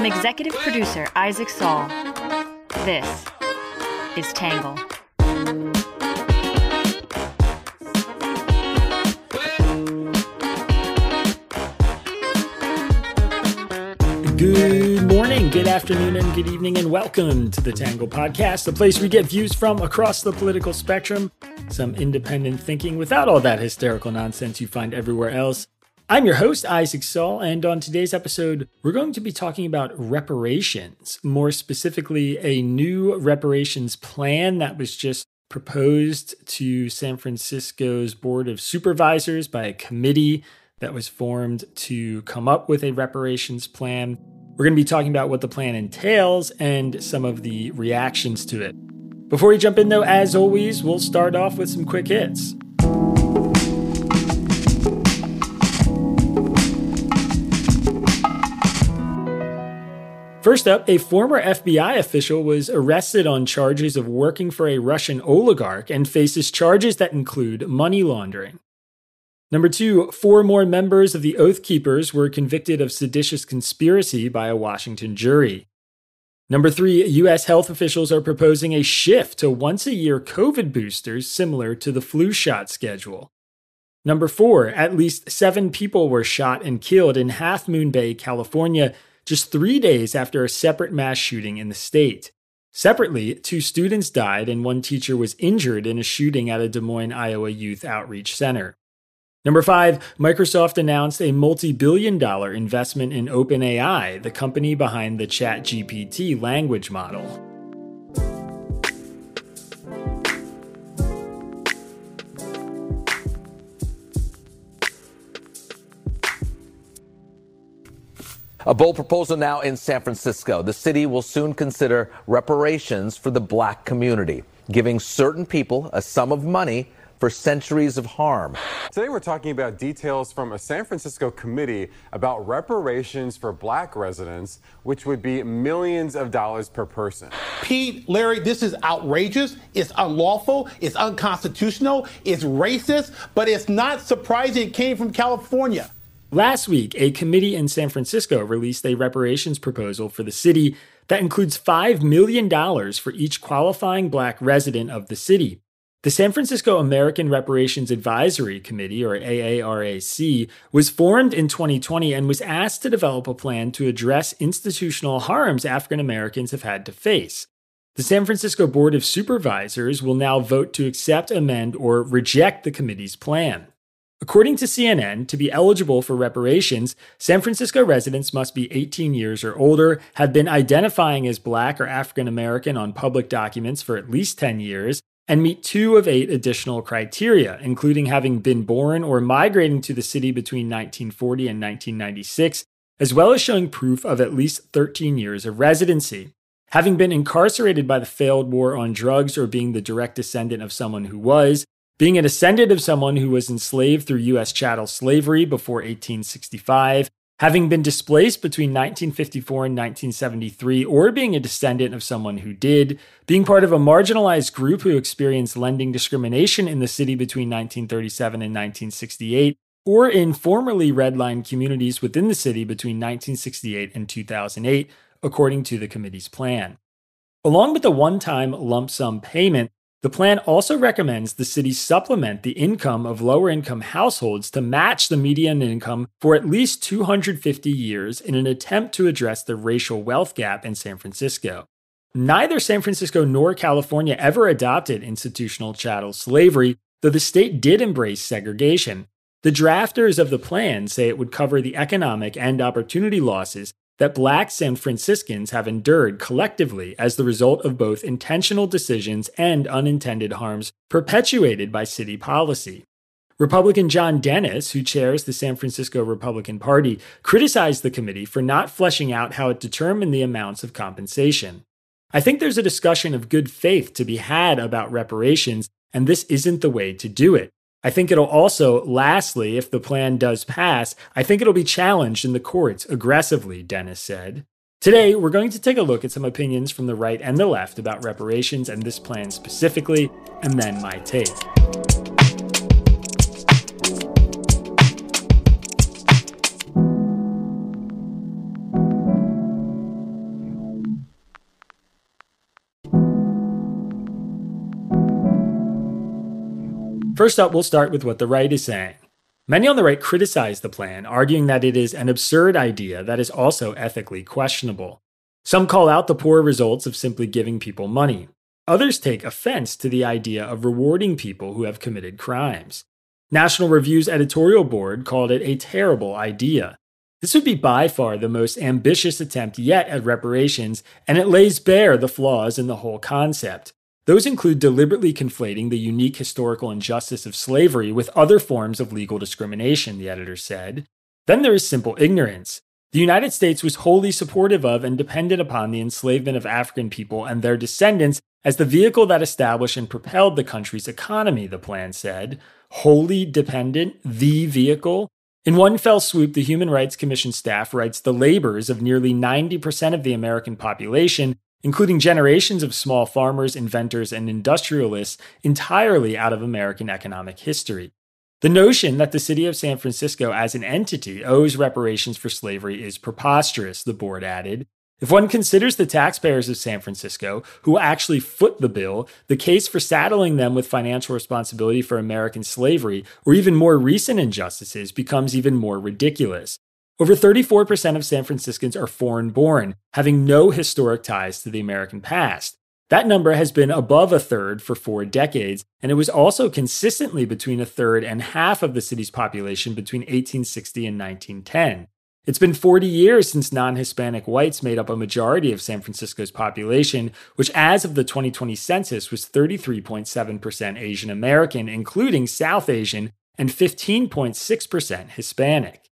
From executive producer Isaac Saul, this is Tangle. Good morning, good afternoon, and good evening, and welcome to the Tangle Podcast, the place we get views from across the political spectrum, some independent thinking without all that hysterical nonsense you find everywhere else. I'm your host, Isaac Saul, and on today's episode, we're going to be talking about reparations, more specifically, a new reparations plan that was just proposed to San Francisco's Board of Supervisors by a committee that was formed to come up with a reparations plan. We're going to be talking about what the plan entails and some of the reactions to it. Before we jump in, though, as always, we'll start off with some quick hits. First up, a former FBI official was arrested on charges of working for a Russian oligarch and faces charges that include money laundering. Number two, four more members of the Oath Keepers were convicted of seditious conspiracy by a Washington jury. Number three, U.S. health officials are proposing a shift to once a year COVID boosters similar to the flu shot schedule. Number four, at least seven people were shot and killed in Half Moon Bay, California, just three days after a separate mass shooting in the state. Separately, two students died and one teacher was injured in a shooting at a Des Moines, Iowa youth outreach center. Number five, Microsoft announced a multi billion dollar investment in OpenAI, the company behind the ChatGPT language model. A bold proposal now in San Francisco. The city will soon consider reparations for the black community, giving certain people a sum of money for centuries of harm. Today, we're talking about details from a San Francisco committee about reparations for black residents, which would be millions of dollars per person. Pete, Larry, this is outrageous. It's unlawful. It's unconstitutional. It's racist, but it's not surprising it came from California. Last week, a committee in San Francisco released a reparations proposal for the city that includes $5 million for each qualifying black resident of the city. The San Francisco American Reparations Advisory Committee, or AARAC, was formed in 2020 and was asked to develop a plan to address institutional harms African Americans have had to face. The San Francisco Board of Supervisors will now vote to accept, amend, or reject the committee's plan. According to CNN, to be eligible for reparations, San Francisco residents must be 18 years or older, have been identifying as Black or African American on public documents for at least 10 years, and meet two of eight additional criteria, including having been born or migrating to the city between 1940 and 1996, as well as showing proof of at least 13 years of residency. Having been incarcerated by the failed war on drugs or being the direct descendant of someone who was, being a descendant of someone who was enslaved through U.S. chattel slavery before 1865, having been displaced between 1954 and 1973, or being a descendant of someone who did, being part of a marginalized group who experienced lending discrimination in the city between 1937 and 1968, or in formerly redlined communities within the city between 1968 and 2008, according to the committee's plan. Along with the one time lump sum payment, the plan also recommends the city supplement the income of lower income households to match the median income for at least 250 years in an attempt to address the racial wealth gap in San Francisco. Neither San Francisco nor California ever adopted institutional chattel slavery, though the state did embrace segregation. The drafters of the plan say it would cover the economic and opportunity losses that black San Franciscans have endured collectively as the result of both intentional decisions and unintended harms perpetuated by city policy. Republican John Dennis, who chairs the San Francisco Republican Party, criticized the committee for not fleshing out how it determined the amounts of compensation. I think there's a discussion of good faith to be had about reparations, and this isn't the way to do it. I think it'll also, lastly, if the plan does pass, I think it'll be challenged in the courts aggressively, Dennis said. Today, we're going to take a look at some opinions from the right and the left about reparations and this plan specifically, and then my take. First up, we'll start with what the right is saying. Many on the right criticize the plan, arguing that it is an absurd idea that is also ethically questionable. Some call out the poor results of simply giving people money. Others take offense to the idea of rewarding people who have committed crimes. National Review's editorial board called it a terrible idea. This would be by far the most ambitious attempt yet at reparations, and it lays bare the flaws in the whole concept. Those include deliberately conflating the unique historical injustice of slavery with other forms of legal discrimination, the editor said. Then there is simple ignorance. The United States was wholly supportive of and dependent upon the enslavement of African people and their descendants as the vehicle that established and propelled the country's economy, the plan said. Wholly dependent, the vehicle? In one fell swoop, the Human Rights Commission staff writes the labors of nearly 90% of the American population including generations of small farmers, inventors, and industrialists entirely out of American economic history. The notion that the city of San Francisco as an entity owes reparations for slavery is preposterous, the board added. If one considers the taxpayers of San Francisco, who actually foot the bill, the case for saddling them with financial responsibility for American slavery or even more recent injustices becomes even more ridiculous. Over 34% of San Franciscans are foreign born, having no historic ties to the American past. That number has been above a third for four decades, and it was also consistently between a third and half of the city's population between 1860 and 1910. It's been 40 years since non Hispanic whites made up a majority of San Francisco's population, which, as of the 2020 census, was 33.7% Asian American, including South Asian, and 15.6% Hispanic.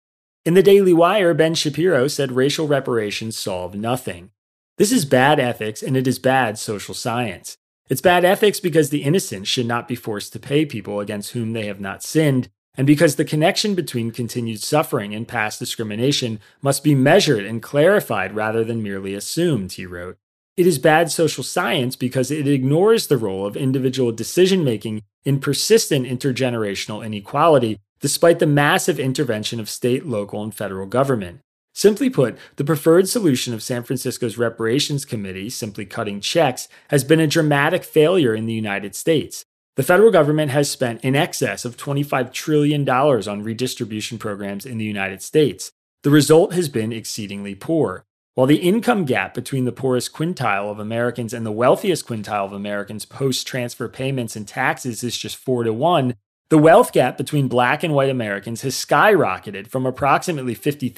In the Daily Wire, Ben Shapiro said racial reparations solve nothing. This is bad ethics and it is bad social science. It's bad ethics because the innocent should not be forced to pay people against whom they have not sinned, and because the connection between continued suffering and past discrimination must be measured and clarified rather than merely assumed, he wrote. It is bad social science because it ignores the role of individual decision making in persistent intergenerational inequality despite the massive intervention of state, local, and federal government. Simply put, the preferred solution of San Francisco's reparations committee, simply cutting checks, has been a dramatic failure in the United States. The federal government has spent in excess of $25 trillion on redistribution programs in the United States. The result has been exceedingly poor. While the income gap between the poorest quintile of Americans and the wealthiest quintile of Americans post transfer payments and taxes is just 4 to 1, the wealth gap between black and white Americans has skyrocketed from approximately $50,000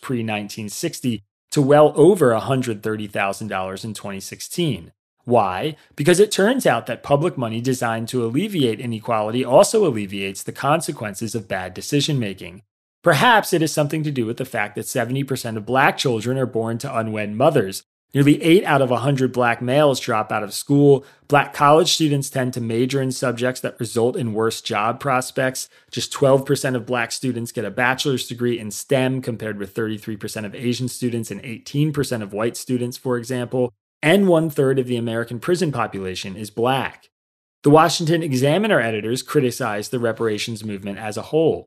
pre 1960 to well over $130,000 in 2016. Why? Because it turns out that public money designed to alleviate inequality also alleviates the consequences of bad decision making. Perhaps it has something to do with the fact that 70% of black children are born to unwed mothers, Nearly 8 out of 100 black males drop out of school. Black college students tend to major in subjects that result in worse job prospects. Just 12% of black students get a bachelor's degree in STEM, compared with 33% of Asian students and 18% of white students, for example. And one third of the American prison population is black. The Washington Examiner editors criticize the reparations movement as a whole.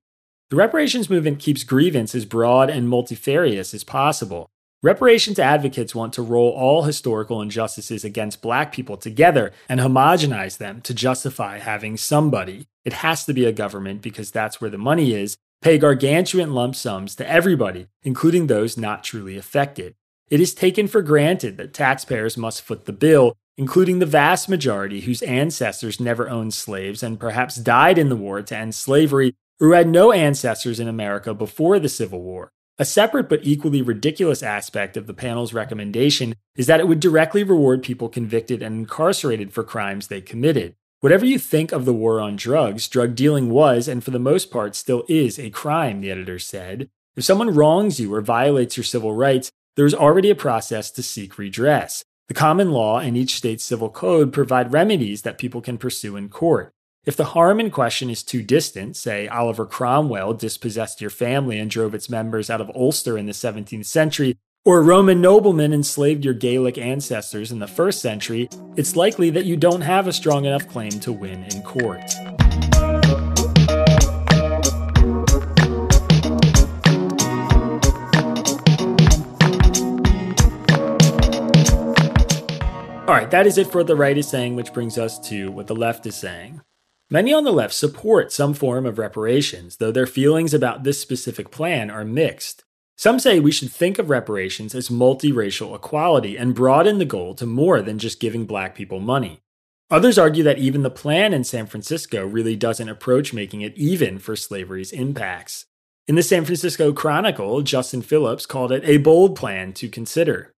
The reparations movement keeps grievance as broad and multifarious as possible. Reparations advocates want to roll all historical injustices against black people together and homogenize them to justify having somebody. It has to be a government because that's where the money is, pay gargantuan lump sums to everybody, including those not truly affected. It is taken for granted that taxpayers must foot the bill, including the vast majority whose ancestors never owned slaves and perhaps died in the war to end slavery, or who had no ancestors in America before the Civil War. A separate but equally ridiculous aspect of the panel's recommendation is that it would directly reward people convicted and incarcerated for crimes they committed. Whatever you think of the war on drugs, drug dealing was, and for the most part still is, a crime, the editor said. If someone wrongs you or violates your civil rights, there is already a process to seek redress. The common law and each state's civil code provide remedies that people can pursue in court. If the harm in question is too distant, say Oliver Cromwell dispossessed your family and drove its members out of Ulster in the 17th century, or a Roman nobleman enslaved your Gaelic ancestors in the first century, it's likely that you don't have a strong enough claim to win in court. All right, that is it for what the right is saying, which brings us to what the left is saying. Many on the left support some form of reparations, though their feelings about this specific plan are mixed. Some say we should think of reparations as multiracial equality and broaden the goal to more than just giving black people money. Others argue that even the plan in San Francisco really doesn't approach making it even for slavery's impacts. In the San Francisco Chronicle, Justin Phillips called it a bold plan to consider.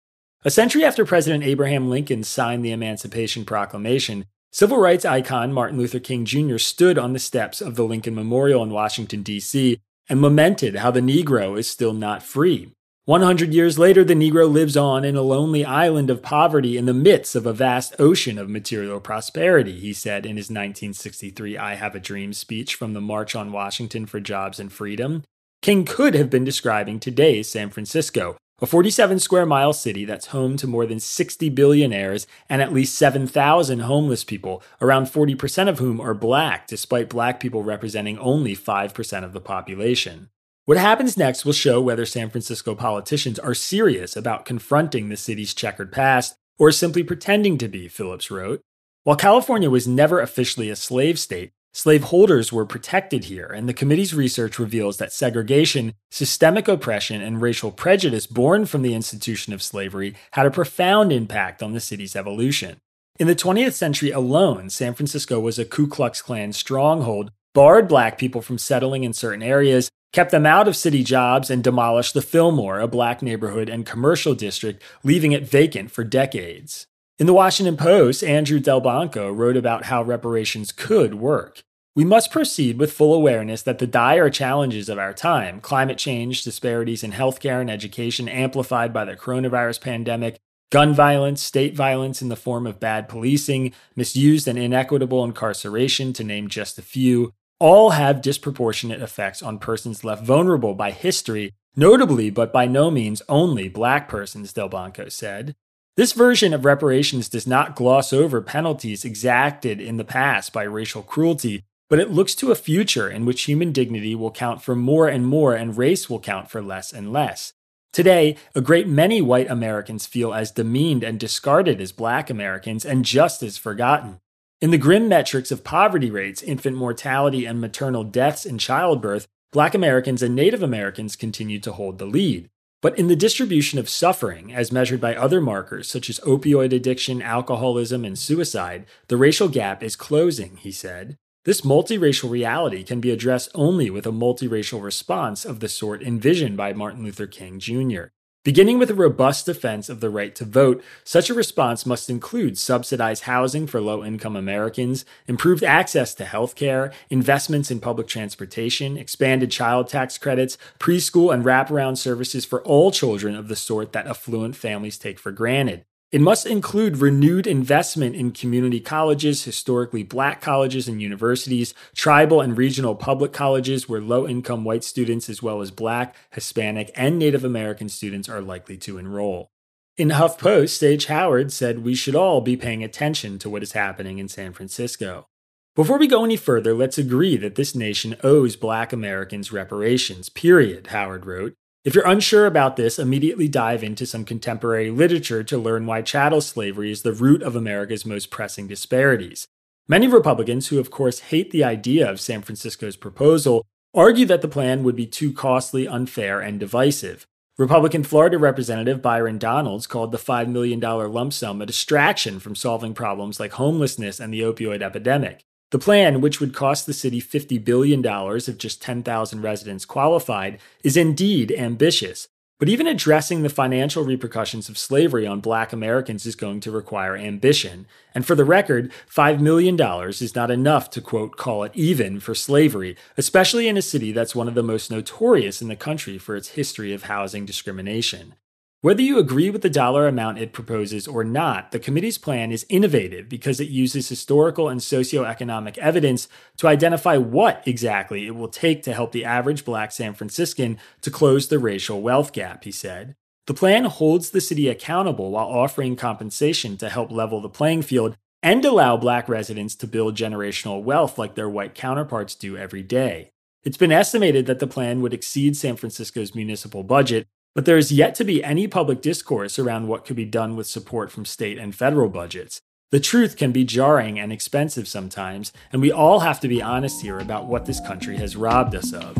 A century after President Abraham Lincoln signed the Emancipation Proclamation, civil rights icon Martin Luther King Jr. stood on the steps of the Lincoln Memorial in Washington, D.C., and lamented how the Negro is still not free. 100 years later, the Negro lives on in a lonely island of poverty in the midst of a vast ocean of material prosperity, he said in his 1963 I Have a Dream speech from the March on Washington for Jobs and Freedom. King could have been describing today's San Francisco, a 47 square mile city that's home to more than 60 billionaires and at least 7,000 homeless people, around 40% of whom are black, despite black people representing only 5% of the population. What happens next will show whether San Francisco politicians are serious about confronting the city's checkered past or simply pretending to be, Phillips wrote. While California was never officially a slave state, slaveholders were protected here, and the committee's research reveals that segregation, systemic oppression, and racial prejudice born from the institution of slavery had a profound impact on the city's evolution. In the 20th century alone, San Francisco was a Ku Klux Klan stronghold, barred black people from settling in certain areas, kept them out of city jobs, and demolished the Fillmore, a black neighborhood and commercial district, leaving it vacant for decades. In the Washington Post, Andrew Delbanco wrote about how reparations could work. We must proceed with full awareness that the dire challenges of our time climate change, disparities in healthcare and education amplified by the coronavirus pandemic, gun violence, state violence in the form of bad policing, misused and inequitable incarceration, to name just a few, all have disproportionate effects on persons left vulnerable by history, notably, but by no means only, black persons, Delbanco said. This version of reparations does not gloss over penalties exacted in the past by racial cruelty, but it looks to a future in which human dignity will count for more and more and race will count for less and less. Today, a great many white Americans feel as demeaned and discarded as black Americans and just as forgotten. In the grim metrics of poverty rates, infant mortality, and maternal deaths in childbirth, Black Americans and Native Americans continue to hold the lead. But in the distribution of suffering, as measured by other markers such as opioid addiction, alcoholism, and suicide, the racial gap is closing, he said. This multiracial reality can be addressed only with a multiracial response of the sort envisioned by Martin Luther King Jr. Beginning with a robust defense of the right to vote, such a response must include subsidized housing for low income Americans, improved access to health care, investments in public transportation, expanded child tax credits, preschool and wraparound services for all children of the sort that affluent families take for granted. It must include renewed investment in community colleges, historically black colleges and universities, tribal and regional public colleges where low income white students, as well as black, Hispanic, and Native American students, are likely to enroll. In HuffPost, Sage Howard said we should all be paying attention to what is happening in San Francisco. Before we go any further, let's agree that this nation owes black Americans reparations, period, Howard wrote. If you're unsure about this, immediately dive into some contemporary literature to learn why chattel slavery is the root of America's most pressing disparities. Many Republicans, who of course hate the idea of San Francisco's proposal, argue that the plan would be too costly, unfair, and divisive. Republican Florida Representative Byron Donalds called the $5 million lump sum a distraction from solving problems like homelessness and the opioid epidemic. The plan, which would cost the city $50 billion if just 10,000 residents qualified, is indeed ambitious. But even addressing the financial repercussions of slavery on black Americans is going to require ambition. And for the record, $5 million is not enough to, quote, call it even for slavery, especially in a city that's one of the most notorious in the country for its history of housing discrimination. Whether you agree with the dollar amount it proposes or not, the committee's plan is innovative because it uses historical and socioeconomic evidence to identify what exactly it will take to help the average black San Franciscan to close the racial wealth gap, he said. The plan holds the city accountable while offering compensation to help level the playing field and allow black residents to build generational wealth like their white counterparts do every day. It's been estimated that the plan would exceed San Francisco's municipal budget but there is yet to be any public discourse around what could be done with support from state and federal budgets. The truth can be jarring and expensive sometimes, and we all have to be honest here about what this country has robbed us of.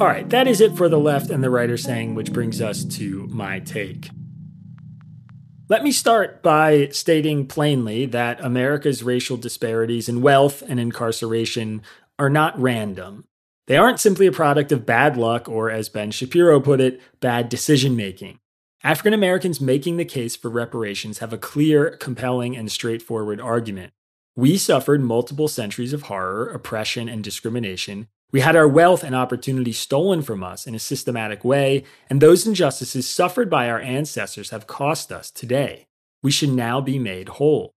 All right, that is it for the left and the are saying, which brings us to my take. Let me start by stating plainly that America's racial disparities in wealth and incarceration are not random. They aren't simply a product of bad luck or, as Ben Shapiro put it, bad decision making. African Americans making the case for reparations have a clear, compelling, and straightforward argument. We suffered multiple centuries of horror, oppression, and discrimination, we had our wealth and opportunity stolen from us in a systematic way, and those injustices suffered by our ancestors have cost us today. We should now be made whole.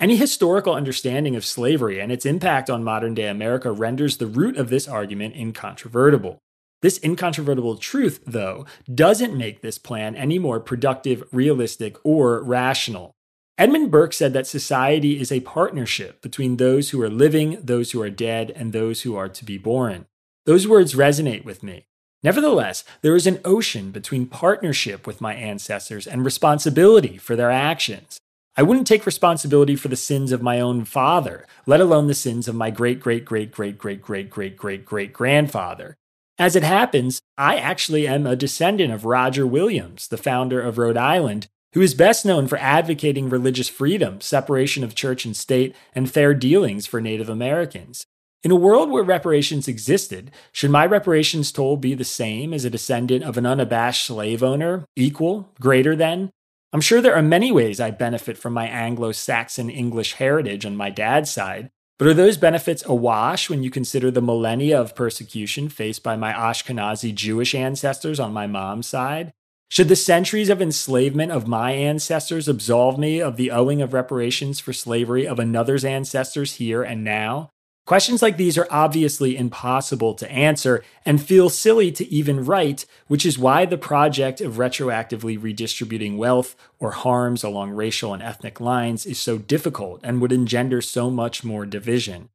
Any historical understanding of slavery and its impact on modern day America renders the root of this argument incontrovertible. This incontrovertible truth, though, doesn't make this plan any more productive, realistic, or rational. Edmund Burke said that society is a partnership between those who are living, those who are dead, and those who are to be born. Those words resonate with me. Nevertheless, there is an ocean between partnership with my ancestors and responsibility for their actions. I wouldn't take responsibility for the sins of my own father, let alone the sins of my great great great great great great great great great grandfather. As it happens, I actually am a descendant of Roger Williams, the founder of Rhode Island, who is best known for advocating religious freedom, separation of church and state, and fair dealings for Native Americans. In a world where reparations existed, should my reparations toll be the same as a descendant of an unabashed slave owner, equal, greater than? I'm sure there are many ways I benefit from my Anglo Saxon English heritage on my dad's side, but are those benefits awash when you consider the millennia of persecution faced by my Ashkenazi Jewish ancestors on my mom's side? Should the centuries of enslavement of my ancestors absolve me of the owing of reparations for slavery of another's ancestors here and now? Questions like these are obviously impossible to answer and feel silly to even write, which is why the project of retroactively redistributing wealth or harms along racial and ethnic lines is so difficult and would engender so much more division.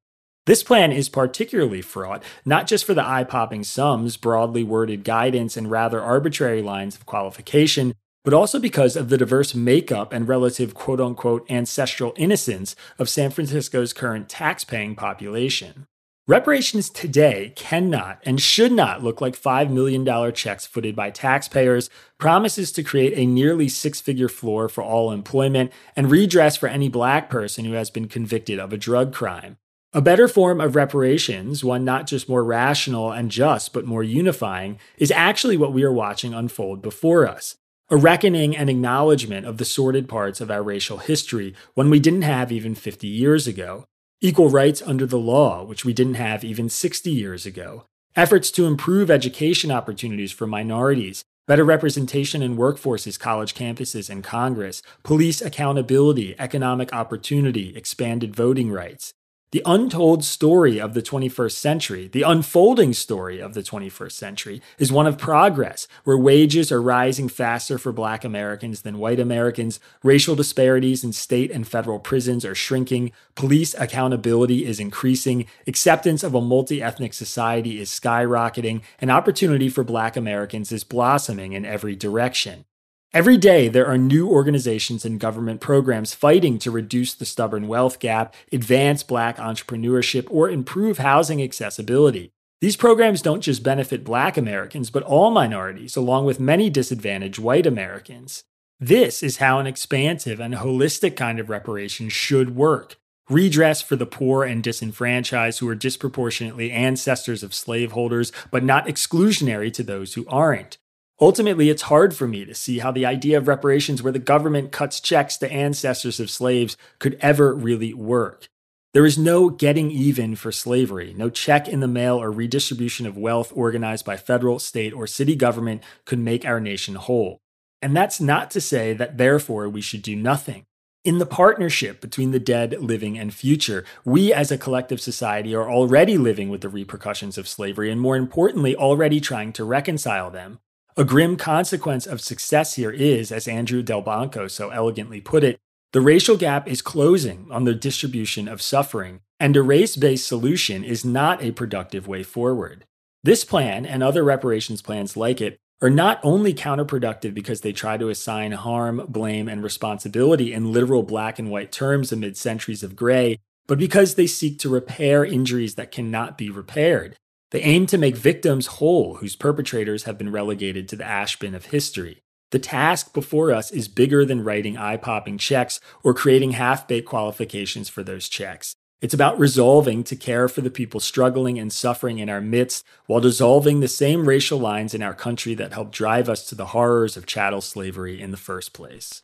This plan is particularly fraught, not just for the eye popping sums, broadly worded guidance, and rather arbitrary lines of qualification, but also because of the diverse makeup and relative quote unquote ancestral innocence of San Francisco's current tax-paying population. Reparations today cannot and should not look like $5 million checks footed by taxpayers, promises to create a nearly six figure floor for all employment, and redress for any black person who has been convicted of a drug crime. A better form of reparations, one not just more rational and just, but more unifying, is actually what we are watching unfold before us. A reckoning and acknowledgement of the sordid parts of our racial history, one we didn't have even 50 years ago. Equal rights under the law, which we didn't have even 60 years ago. Efforts to improve education opportunities for minorities, better representation in workforces, college campuses, and Congress, police accountability, economic opportunity, expanded voting rights. The untold story of the 21st century, the unfolding story of the 21st century, is one of progress, where wages are rising faster for Black Americans than white Americans, racial disparities in state and federal prisons are shrinking, police accountability is increasing, acceptance of a multi ethnic society is skyrocketing, and opportunity for Black Americans is blossoming in every direction. Every day, there are new organizations and government programs fighting to reduce the stubborn wealth gap, advance Black entrepreneurship, or improve housing accessibility. These programs don't just benefit Black Americans, but all minorities, along with many disadvantaged white Americans. This is how an expansive and holistic kind of reparation should work. Redress for the poor and disenfranchised who are disproportionately ancestors of slaveholders, but not exclusionary to those who aren't. Ultimately, it's hard for me to see how the idea of reparations where the government cuts checks to ancestors of slaves could ever really work. There is no getting even for slavery. No check in the mail or redistribution of wealth organized by federal, state, or city government could make our nation whole. And that's not to say that therefore we should do nothing. In the partnership between the dead, living, and future, we as a collective society are already living with the repercussions of slavery and, more importantly, already trying to reconcile them. A grim consequence of success here is, as Andrew Delbanco so elegantly put it, The racial gap is closing on the distribution of suffering, and a race based solution is not a productive way forward. This plan and other reparations plans like it are not only counterproductive because they try to assign harm, blame, and responsibility in literal black and white terms amid centuries of gray, but because they seek to repair injuries that cannot be repaired. They aim to make victims whole whose perpetrators have been relegated to the ash bin of history. The task before us is bigger than writing eye popping checks or creating half baked qualifications for those checks. It's about resolving to care for the people struggling and suffering in our midst while dissolving the same racial lines in our country that helped drive us to the horrors of chattel slavery in the first place.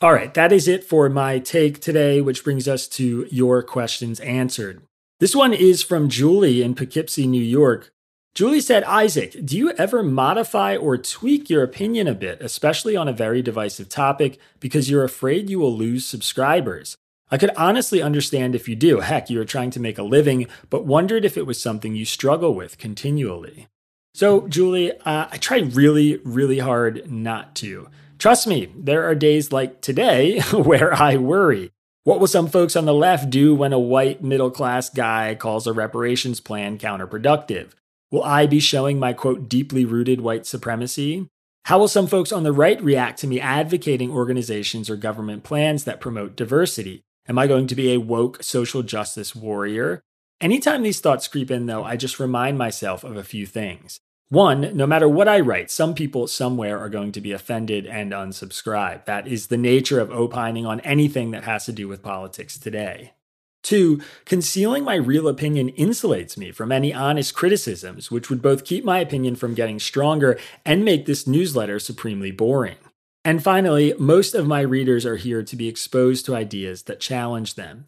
All right, that is it for my take today, which brings us to your questions answered. This one is from Julie in Poughkeepsie, New York. Julie said, Isaac, do you ever modify or tweak your opinion a bit, especially on a very divisive topic, because you're afraid you will lose subscribers? I could honestly understand if you do. Heck, you are trying to make a living, but wondered if it was something you struggle with continually. So, Julie, uh, I try really, really hard not to. Trust me, there are days like today where I worry. What will some folks on the left do when a white middle class guy calls a reparations plan counterproductive? Will I be showing my quote, deeply rooted white supremacy? How will some folks on the right react to me advocating organizations or government plans that promote diversity? Am I going to be a woke social justice warrior? Anytime these thoughts creep in, though, I just remind myself of a few things. One, no matter what I write, some people somewhere are going to be offended and unsubscribe. That is the nature of opining on anything that has to do with politics today. Two, concealing my real opinion insulates me from any honest criticisms, which would both keep my opinion from getting stronger and make this newsletter supremely boring. And finally, most of my readers are here to be exposed to ideas that challenge them.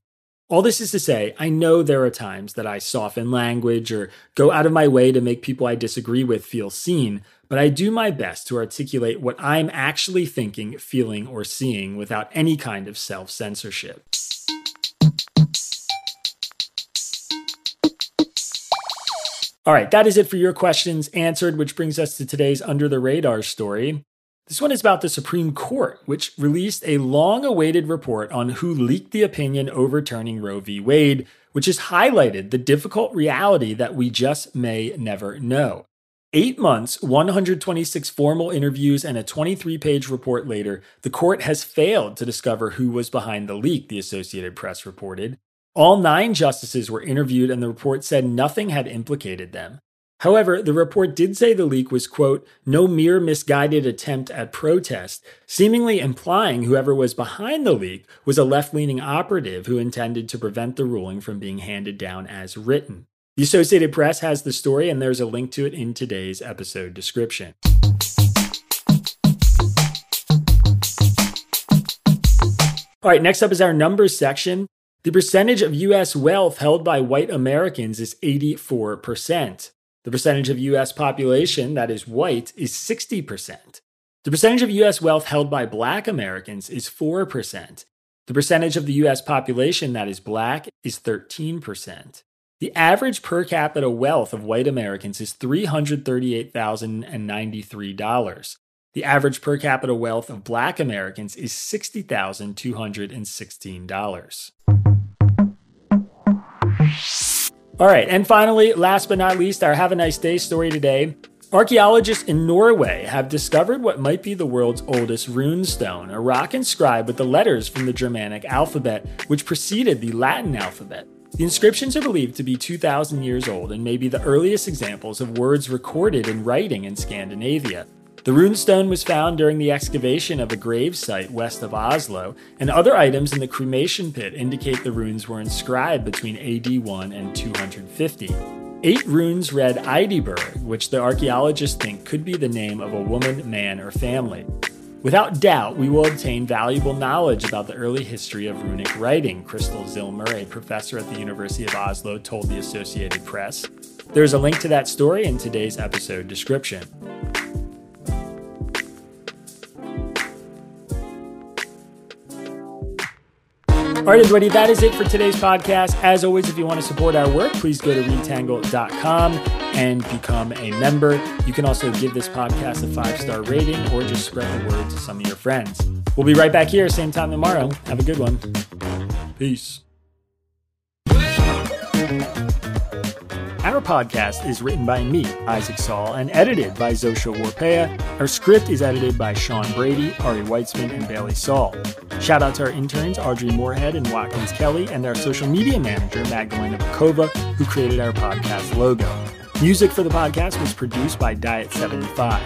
All this is to say, I know there are times that I soften language or go out of my way to make people I disagree with feel seen, but I do my best to articulate what I'm actually thinking, feeling, or seeing without any kind of self censorship. All right, that is it for your questions answered, which brings us to today's Under the Radar story. This one is about the Supreme Court, which released a long awaited report on who leaked the opinion overturning Roe v. Wade, which has highlighted the difficult reality that we just may never know. Eight months, 126 formal interviews, and a 23 page report later, the court has failed to discover who was behind the leak, the Associated Press reported. All nine justices were interviewed, and the report said nothing had implicated them. However, the report did say the leak was, quote, no mere misguided attempt at protest, seemingly implying whoever was behind the leak was a left leaning operative who intended to prevent the ruling from being handed down as written. The Associated Press has the story, and there's a link to it in today's episode description. All right, next up is our numbers section. The percentage of U.S. wealth held by white Americans is 84%. The percentage of U.S. population that is white is 60%. The percentage of U.S. wealth held by black Americans is 4%. The percentage of the U.S. population that is black is 13%. The average per capita wealth of white Americans is $338,093. The average per capita wealth of black Americans is $60,216. All right, and finally, last but not least, our Have a Nice Day story today. Archaeologists in Norway have discovered what might be the world's oldest rune stone, a rock inscribed with the letters from the Germanic alphabet, which preceded the Latin alphabet. The inscriptions are believed to be 2,000 years old and may be the earliest examples of words recorded in writing in Scandinavia. The runestone was found during the excavation of a grave site west of Oslo, and other items in the cremation pit indicate the runes were inscribed between AD 1 and 250. Eight runes read idiberug, which the archaeologists think could be the name of a woman, man, or family. Without doubt, we will obtain valuable knowledge about the early history of runic writing, Kristel Zilmer, a professor at the University of Oslo, told the Associated Press. There's a link to that story in today's episode description. All right, everybody, that is it for today's podcast. As always, if you want to support our work, please go to readtangle.com and become a member. You can also give this podcast a five star rating or just spread the word to some of your friends. We'll be right back here, same time tomorrow. Have a good one. Peace. Our podcast is written by me, Isaac Saul, and edited by Zosha Warpeha. Our script is edited by Sean Brady, Ari Weitzman, and Bailey Saul. Shout out to our interns, Audrey Moorhead and Watkins Kelly, and our social media manager, Magdalena Bokowa, who created our podcast logo. Music for the podcast was produced by Diet75.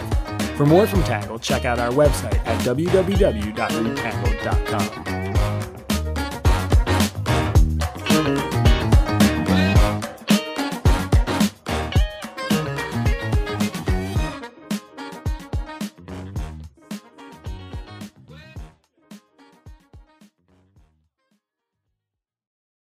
For more from Tangle, check out our website at www.readtangle.com.